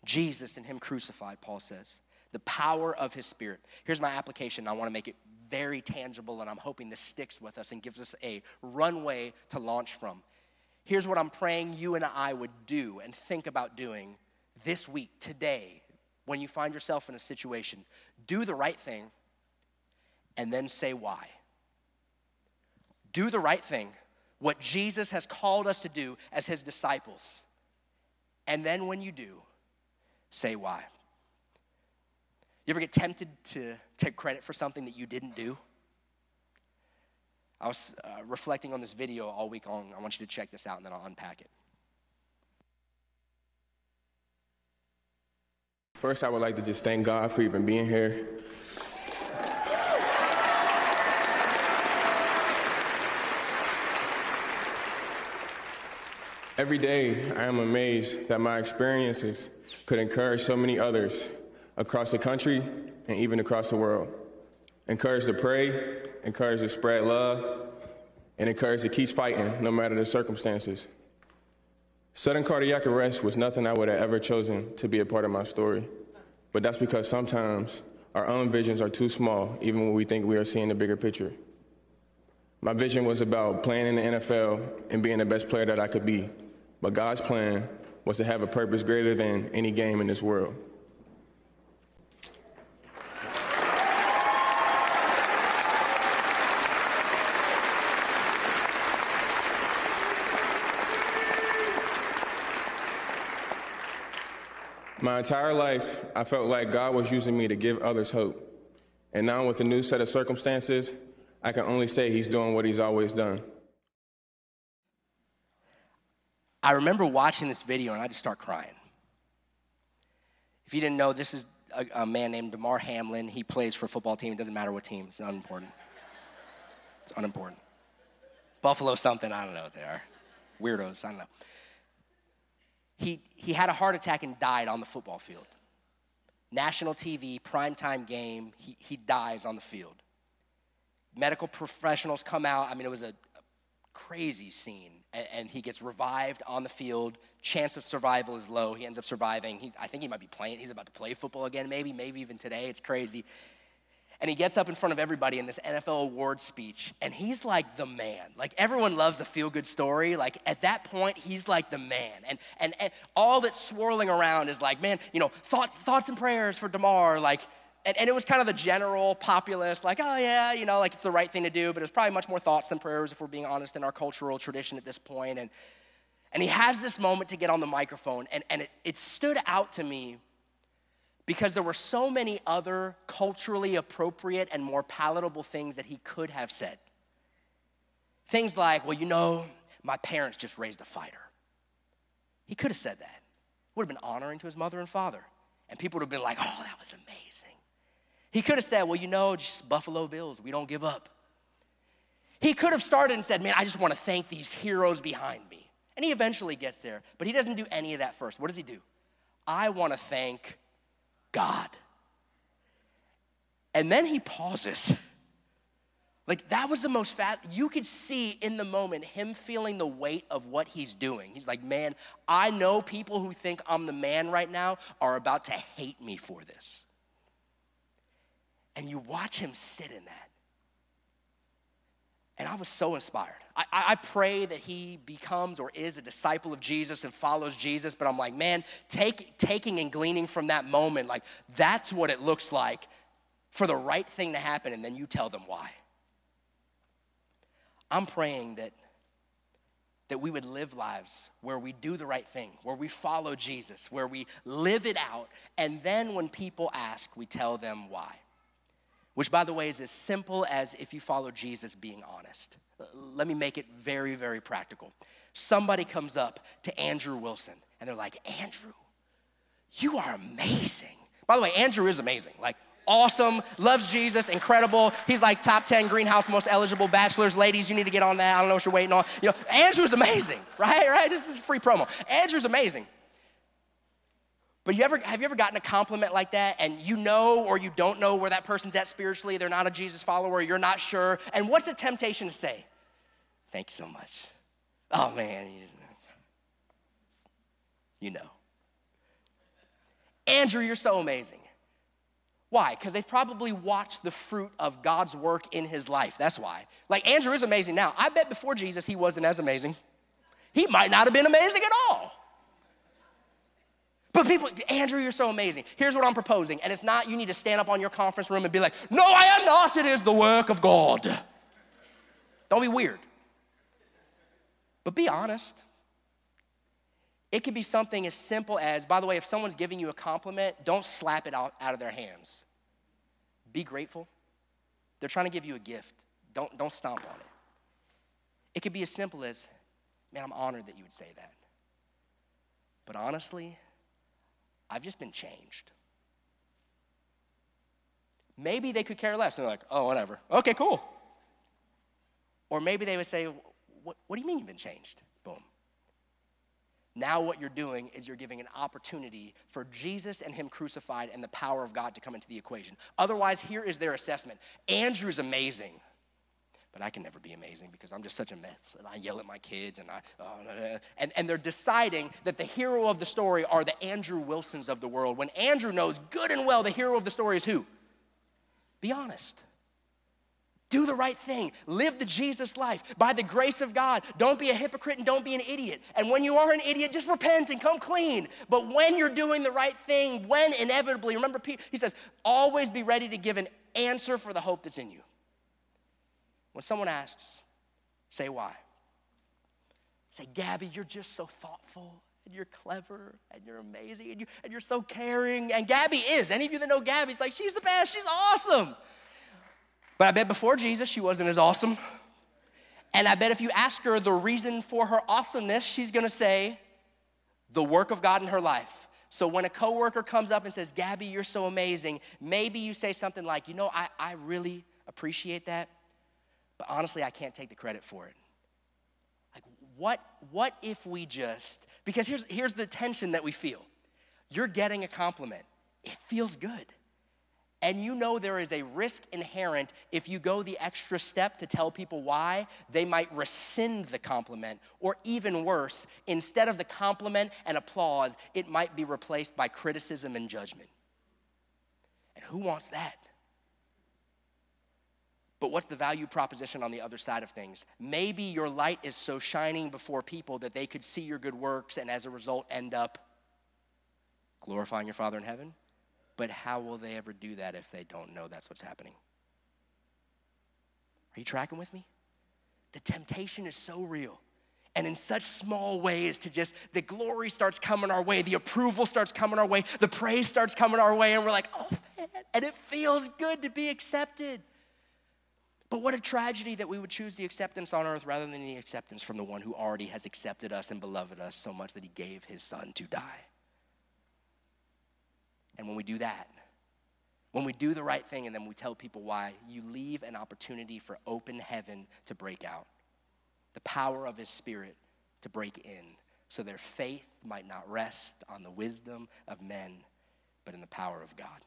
Jesus and Him crucified, Paul says. The power of His Spirit. Here's my application. I want to make it very tangible, and I'm hoping this sticks with us and gives us a runway to launch from. Here's what I'm praying you and I would do and think about doing this week, today, when you find yourself in a situation. Do the right thing and then say why. Do the right thing, what Jesus has called us to do as his disciples. And then when you do, say why. You ever get tempted to take credit for something that you didn't do? I was uh, reflecting on this video all week long. I want you to check this out and then I'll unpack it. First, I would like to just thank God for even being here. Every day, I am amazed that my experiences could encourage so many others across the country and even across the world. Encourage to pray, encourage to spread love, and encouraged to keep fighting no matter the circumstances. Sudden cardiac arrest was nothing I would have ever chosen to be a part of my story. But that's because sometimes our own visions are too small, even when we think we are seeing the bigger picture. My vision was about playing in the NFL and being the best player that I could be. But God's plan was to have a purpose greater than any game in this world. My entire life, I felt like God was using me to give others hope. And now, with a new set of circumstances, I can only say He's doing what He's always done. I remember watching this video and I just start crying. If you didn't know, this is a, a man named Damar Hamlin. He plays for a football team. It doesn't matter what team, it's unimportant. It's unimportant. Buffalo something, I don't know what they are. Weirdos, I don't know he, he had a heart attack and died on the football field. National TV, primetime game, he, he dies on the field. Medical professionals come out. I mean, it was a, a crazy scene. And, and, he gets revived on the field. Chance of survival is low. He ends up surviving. He's, I think he might be playing. He's about to play football again, maybe, maybe even today. It's crazy and he gets up in front of everybody in this NFL award speech, and he's like the man. Like everyone loves a feel good story. Like at that point, he's like the man. And, and, and all that's swirling around is like, man, you know, thought, thoughts and prayers for Damar. Like, and, and it was kind of the general populace, like, oh yeah, you know, like it's the right thing to do, but it's probably much more thoughts than prayers if we're being honest in our cultural tradition at this point. And, and he has this moment to get on the microphone, and, and it, it stood out to me because there were so many other culturally appropriate and more palatable things that he could have said. Things like, well, you know, my parents just raised a fighter. He could have said that. It would have been honoring to his mother and father. And people would have been like, oh, that was amazing. He could have said, well, you know, just Buffalo Bills, we don't give up. He could have started and said, man, I just want to thank these heroes behind me. And he eventually gets there, but he doesn't do any of that first. What does he do? I want to thank God. And then he pauses. Like that was the most fat, you could see in the moment him feeling the weight of what he's doing. He's like, man, I know people who think I'm the man right now are about to hate me for this. And you watch him sit in that. And I was so inspired. I, I, pray that he becomes or is a disciple of Jesus and follows Jesus, but I'm like, man, take, taking and gleaning from that moment, like that's what it looks like for the right thing to happen, and then you tell them why. I'm praying that, that we would live lives where we do the right thing, where we follow Jesus, where we live it out, and then when people ask, we tell them why which, by the way, is as simple as if you follow Jesus being honest. Let me make it very, very practical. Somebody comes up to Andrew Wilson and they're like, Andrew, you are amazing. By the way, Andrew is amazing. Like, awesome, loves Jesus, incredible. He's like top 10 greenhouse most eligible bachelors. Ladies, you need to get on that. I don't know what you're waiting on. You know, Andrew's amazing, right? Right? This is free promo. Andrew's amazing. But you ever, have you ever gotten a compliment like that and you know or you don't know where that person's at spiritually? They're not a Jesus follower, you're not sure. And what's a temptation to say? Thank you so much. Oh man, you, know. Andrew, you're so amazing. Why? Because they've probably watched the fruit of God's work in his life. That's why. Like, Andrew is amazing now. I bet before Jesus, he wasn't as amazing. He might not have been amazing at all. But people, Andrew, you're so amazing. Here's what I'm proposing. And it's not you need to stand up on your conference room and be like, no, I am not. It is the work of God. Don't be weird. But be honest. It could be something as simple as, by the way, if someone's giving you a compliment, don't slap it out, out of their hands. Be grateful. They're trying to give you a gift. Don't, don't stomp on it. It could be as simple as, man, I'm honored that you would say that. But honestly, I've just been changed. Maybe they could care less. And they're like, oh, whatever. Okay, cool. Or maybe they would say, what, what do you mean you've been changed? Boom. Now, what you're doing is you're giving an opportunity for Jesus and Him crucified and the power of God to come into the equation. Otherwise, here is their assessment Andrew's amazing, but I can never be amazing because I'm just such a mess. And I yell at my kids, and, I, uh, and, and they're deciding that the hero of the story are the Andrew Wilsons of the world. When Andrew knows good and well the hero of the story is who? Be honest. Do the right thing. Live the Jesus life by the grace of God. Don't be a hypocrite and don't be an idiot. And when you are an idiot, just repent and come clean. But when you're doing the right thing, when inevitably, remember, Peter, he says, always be ready to give an answer for the hope that's in you. When someone asks, say why. Say, Gabby, you're just so thoughtful and you're clever and you're amazing and, you, and you're so caring. And Gabby is. Any of you that know Gabby, it's like, she's the best, she's awesome. But I bet before Jesus, she wasn't as awesome. And I bet if you ask her the reason for her awesomeness, she's gonna say, the work of God in her life. So when a coworker comes up and says, Gabby, you're so amazing, maybe you say something like, you know, I, I really appreciate that, but honestly, I can't take the credit for it. Like, what, what if we just, because here's, here's the tension that we feel. You're getting a compliment, it feels good. And you know there is a risk inherent if you go the extra step to tell people why, they might rescind the compliment. Or even worse, instead of the compliment and applause, it might be replaced by criticism and judgment. And who wants that? But what's the value proposition on the other side of things? Maybe your light is so shining before people that they could see your good works and as a result end up glorifying your Father in heaven. But how will they ever do that if they don't know that's what's happening? Are you tracking with me? The temptation is so real. And in such small ways, to just the glory starts coming our way, the approval starts coming our way, the praise starts coming our way, and we're like, oh man, and it feels good to be accepted. But what a tragedy that we would choose the acceptance on earth rather than the acceptance from the one who already has accepted us and beloved us so much that he gave his son to die. And when we do that, when we do the right thing and then we tell people why, you leave an opportunity for open heaven to break out, the power of His Spirit to break in, so their faith might not rest on the wisdom of men, but in the power of God.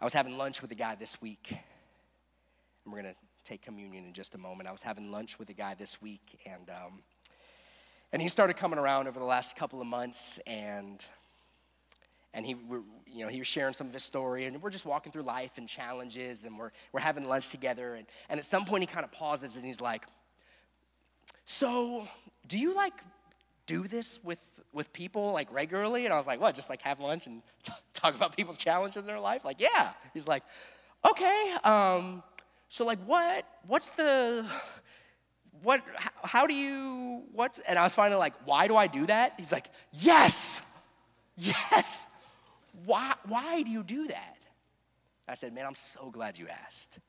I was having lunch with a guy this week, we're going to take communion in just a moment. I was having lunch with a guy this week, and um, and he started coming around over the last couple of months, and and he, you know, he was sharing some of his story, and we're just walking through life and challenges, and we're, we're having lunch together. And, and at some point, he kind of pauses and he's like, So, do you like do this with, with people like regularly? And I was like, What, just like have lunch and t- talk about people's challenges in their life? Like, yeah. He's like, Okay, um, so like what, what's the, what, how, do you, what? And I was finally like, Why do I do that? He's like, Yes, yes. Why, why do you do that? I said, Man, I'm so glad you asked.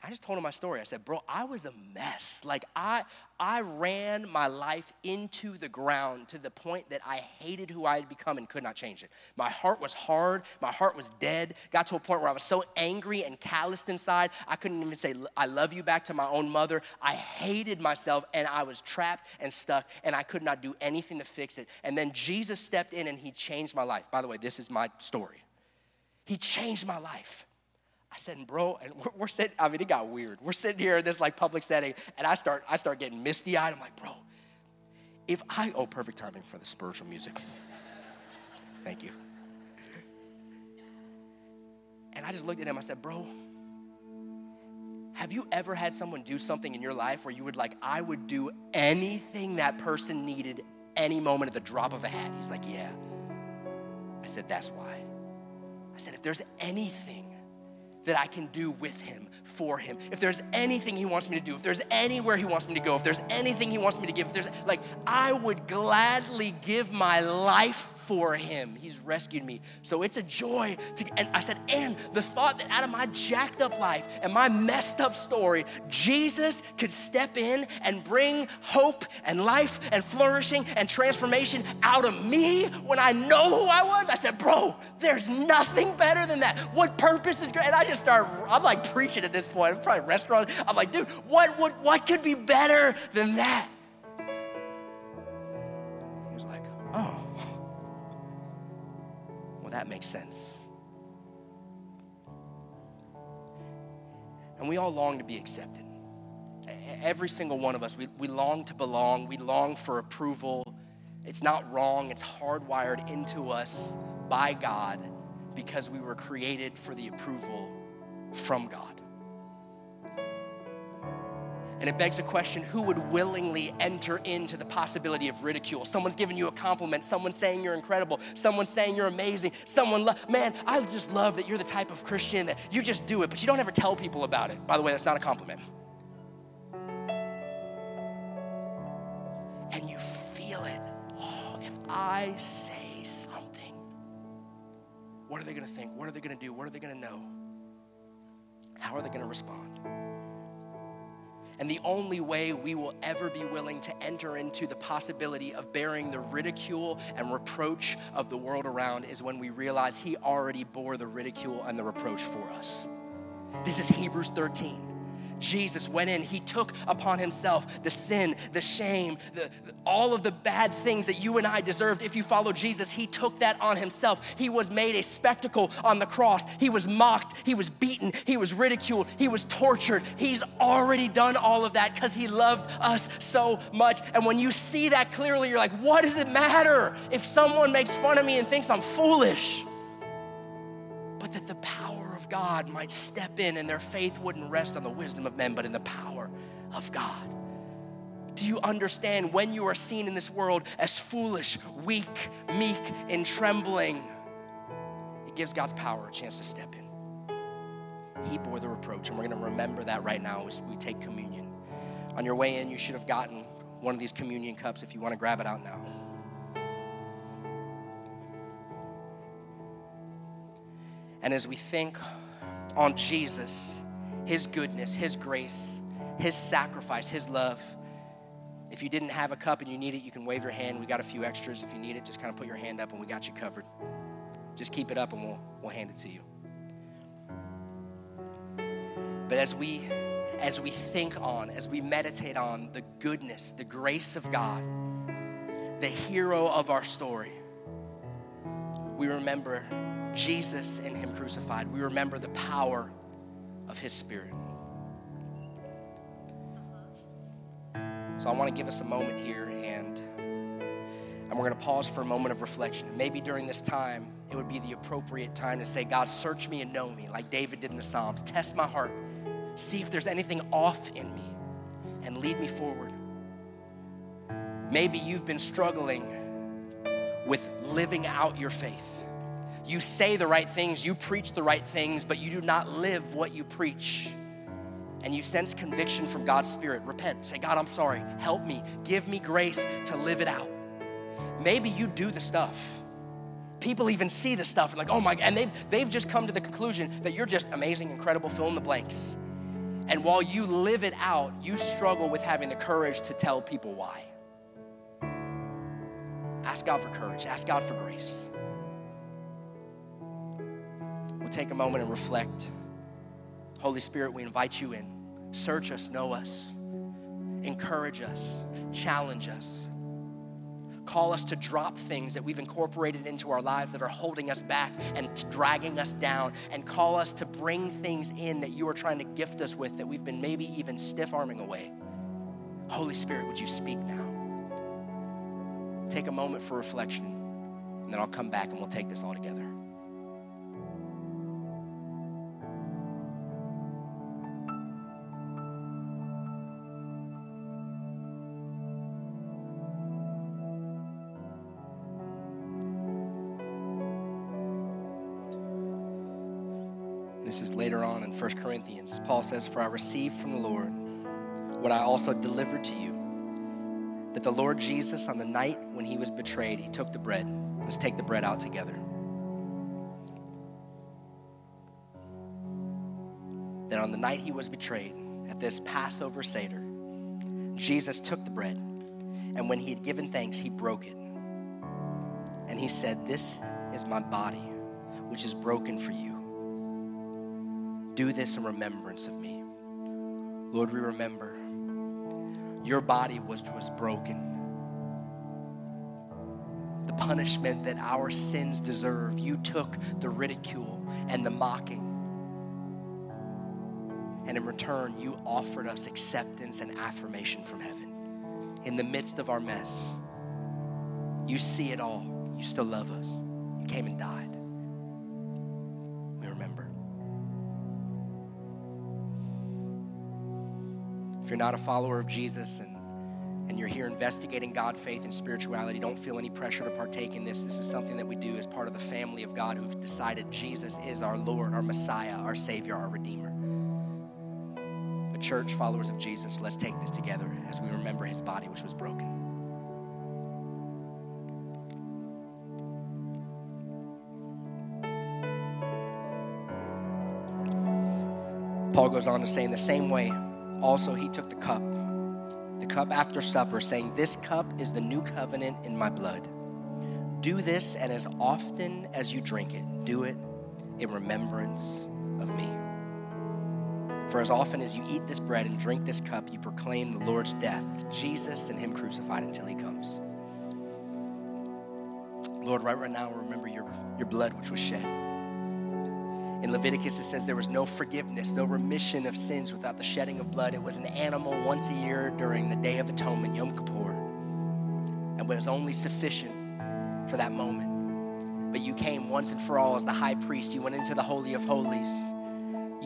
I just told him my story. I said, bro, I was a mess. Like I I ran my life into the ground to the point that I hated who I had become and could not change it. My heart was hard, my heart was dead. Got to a point where I was so angry and calloused inside, I couldn't even say I love you back to my own mother. I hated myself and I was trapped and stuck and I could not do anything to fix it. And then Jesus stepped in and he changed my life. By the way, this is my story. He changed my life. I said, bro, and we're, we're, sitting, I mean, it got weird. We're sitting here in this like public setting, and I start, I start getting misty eyed. I'm like, bro, if I, oh, perfect timing for the spiritual music. Thank you. And I just looked at him, I said, bro, have you ever had someone do something in your life where you would like, I would do anything that person needed any moment at the drop of a hat? He's like, yeah. I said, that's why. I said, if there's anything that I can do with him, for him. If there's anything he wants me to do, if there's anywhere he wants me to go, if there's anything he wants me to give, if there's like, I would gladly give my life for him. He's rescued me. So it's a joy to, and I said, and the thought that out of my jacked up life and my messed up story, Jesus could step in and bring hope and life and flourishing and transformation out of me when I know who I was. I said, bro, there's nothing better than that. What purpose is great? And I just start, I'm like preaching at this point. I'm probably restaurant. I'm like, dude, what, what, what could be better than that? He was like, oh. Well, that makes sense. And we all long to be accepted. Every single one of us, we, we long to belong, we long for approval. It's not wrong, it's hardwired into us by God because we were created for the approval from God. And it begs a question who would willingly enter into the possibility of ridicule? Someone's giving you a compliment, someone's saying you're incredible, someone's saying you're amazing, someone, lo- man, I just love that you're the type of Christian that you just do it, but you don't ever tell people about it. By the way, that's not a compliment. And you feel it. Oh, if I say something, what are they gonna think? What are they gonna do? What are they gonna know? How are they gonna respond? And the only way we will ever be willing to enter into the possibility of bearing the ridicule and reproach of the world around is when we realize He already bore the ridicule and the reproach for us. This is Hebrews 13. Jesus went in, he took upon himself the sin, the shame, the, all of the bad things that you and I deserved if you follow Jesus. He took that on himself. He was made a spectacle on the cross. He was mocked, he was beaten, he was ridiculed, he was tortured. He's already done all of that because he loved us so much. And when you see that clearly, you're like, what does it matter if someone makes fun of me and thinks I'm foolish? But that the power God might step in and their faith wouldn't rest on the wisdom of men, but in the power of God. Do you understand when you are seen in this world as foolish, weak, meek, and trembling? It gives God's power a chance to step in. He bore the reproach, and we're going to remember that right now as we take communion. On your way in, you should have gotten one of these communion cups if you want to grab it out now. And as we think on Jesus, His goodness, His grace, His sacrifice, His love, if you didn't have a cup and you need it, you can wave your hand. We got a few extras. If you need it, just kind of put your hand up and we got you covered. Just keep it up and we'll, we'll hand it to you. But as we as we think on, as we meditate on the goodness, the grace of God, the hero of our story, we remember Jesus and Him crucified, we remember the power of His Spirit. So I want to give us a moment here and and we're going to pause for a moment of reflection. Maybe during this time, it would be the appropriate time to say, God, search me and know me, like David did in the Psalms. Test my heart. See if there's anything off in me and lead me forward. Maybe you've been struggling with living out your faith. You say the right things, you preach the right things, but you do not live what you preach. And you sense conviction from God's Spirit. Repent. Say, God, I'm sorry. Help me. Give me grace to live it out. Maybe you do the stuff. People even see the stuff and like, oh my, and they've, they've just come to the conclusion that you're just amazing, incredible, fill in the blanks. And while you live it out, you struggle with having the courage to tell people why. Ask God for courage, ask God for grace we'll take a moment and reflect. Holy Spirit, we invite you in. Search us, know us, encourage us, challenge us. Call us to drop things that we've incorporated into our lives that are holding us back and dragging us down, and call us to bring things in that you are trying to gift us with that we've been maybe even stiff arming away. Holy Spirit, would you speak now? Take a moment for reflection, and then I'll come back and we'll take this all together. In 1 Corinthians. Paul says, For I received from the Lord what I also delivered to you that the Lord Jesus, on the night when he was betrayed, he took the bread. Let's take the bread out together. That on the night he was betrayed, at this Passover Seder, Jesus took the bread, and when he had given thanks, he broke it. And he said, This is my body, which is broken for you. Do this in remembrance of me. Lord, we remember your body was, was broken. the punishment that our sins deserve. You took the ridicule and the mocking. And in return, you offered us acceptance and affirmation from heaven. In the midst of our mess, you see it all. You still love us. You came and died. If you're not a follower of Jesus and and you're here investigating God, faith, and spirituality, don't feel any pressure to partake in this. This is something that we do as part of the family of God who've decided Jesus is our Lord, our Messiah, our Savior, our Redeemer. But, church, followers of Jesus, let's take this together as we remember his body, which was broken. Paul goes on to say, in the same way, also he took the cup the cup after supper, saying, This cup is the new covenant in my blood. Do this, and as often as you drink it, do it in remembrance of me. For as often as you eat this bread and drink this cup, you proclaim the Lord's death, Jesus and Him crucified until He comes. Lord, right, right now, remember your, your blood which was shed. In Leviticus, it says there was no forgiveness, no remission of sins without the shedding of blood. It was an animal once a year during the Day of Atonement, Yom Kippur, and was only sufficient for that moment. But you came once and for all as the high priest. You went into the Holy of Holies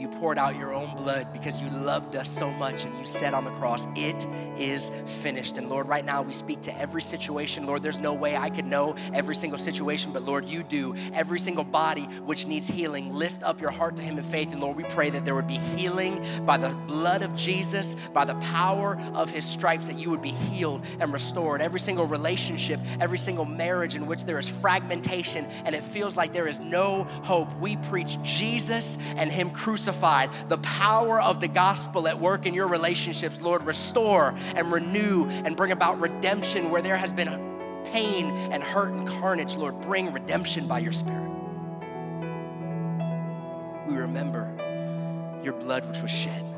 you poured out your own blood because you loved us so much and you said on the cross, It is finished. And Lord, right now we speak to every situation. Lord, there's no way I could know every single situation, but Lord, you do. Every single body which needs healing, lift up your heart to Him in faith. And Lord, we pray that there would be healing by the blood of Jesus, by the power of His stripes, that you would be healed and restored. Every single relationship, every single marriage in which there is fragmentation and it feels like there is no hope, we preach Jesus and Him crucified crucified, the power of the gospel at work in your relationships, Lord, restore and renew and bring about redemption where there has been pain and hurt and carnage. Lord, bring redemption by your Spirit. We remember your blood which was shed.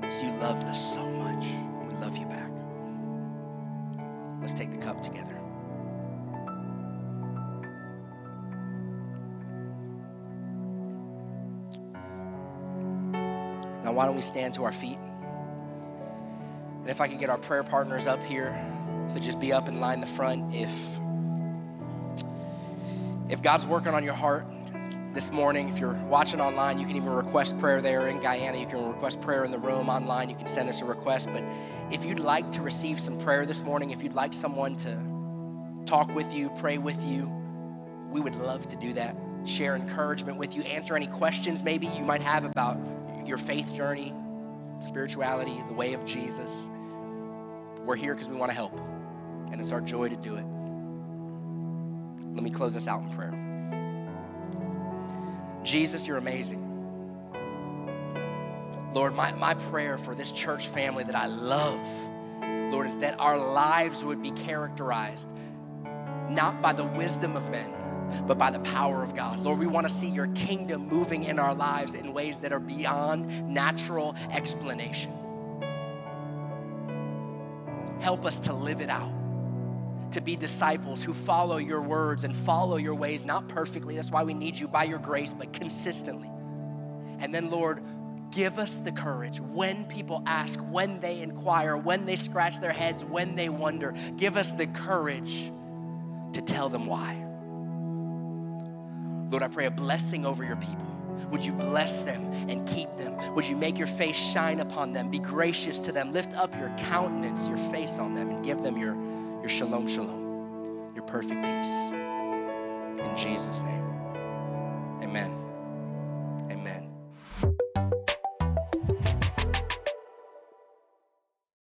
Because you loved us so much. We love you back. Let's take the cup together. Now, why don't we stand to our feet? And if I could get our prayer partners up here to just be up and line the front, if if God's working on your heart this morning, if you're watching online, you can even request prayer there in Guyana. You can request prayer in the room online. You can send us a request. But if you'd like to receive some prayer this morning, if you'd like someone to talk with you, pray with you, we would love to do that. Share encouragement with you, answer any questions maybe you might have about your faith journey, spirituality, the way of Jesus. We're here because we want to help, and it's our joy to do it. Let me close this out in prayer. Jesus, you're amazing. Lord, my, my prayer for this church family that I love, Lord, is that our lives would be characterized not by the wisdom of men, but by the power of God. Lord, we want to see your kingdom moving in our lives in ways that are beyond natural explanation. Help us to live it out, to be disciples who follow your words and follow your ways, not perfectly. That's why we need you by your grace, but consistently. And then, Lord, give us the courage when people ask, when they inquire, when they scratch their heads, when they wonder. Give us the courage to tell them why. Lord, I pray a blessing over your people. Would you bless them and keep them? Would you make your face shine upon them? Be gracious to them. Lift up your countenance, your face on them, and give them your, your shalom, shalom, your perfect peace. In Jesus' name, amen. Amen.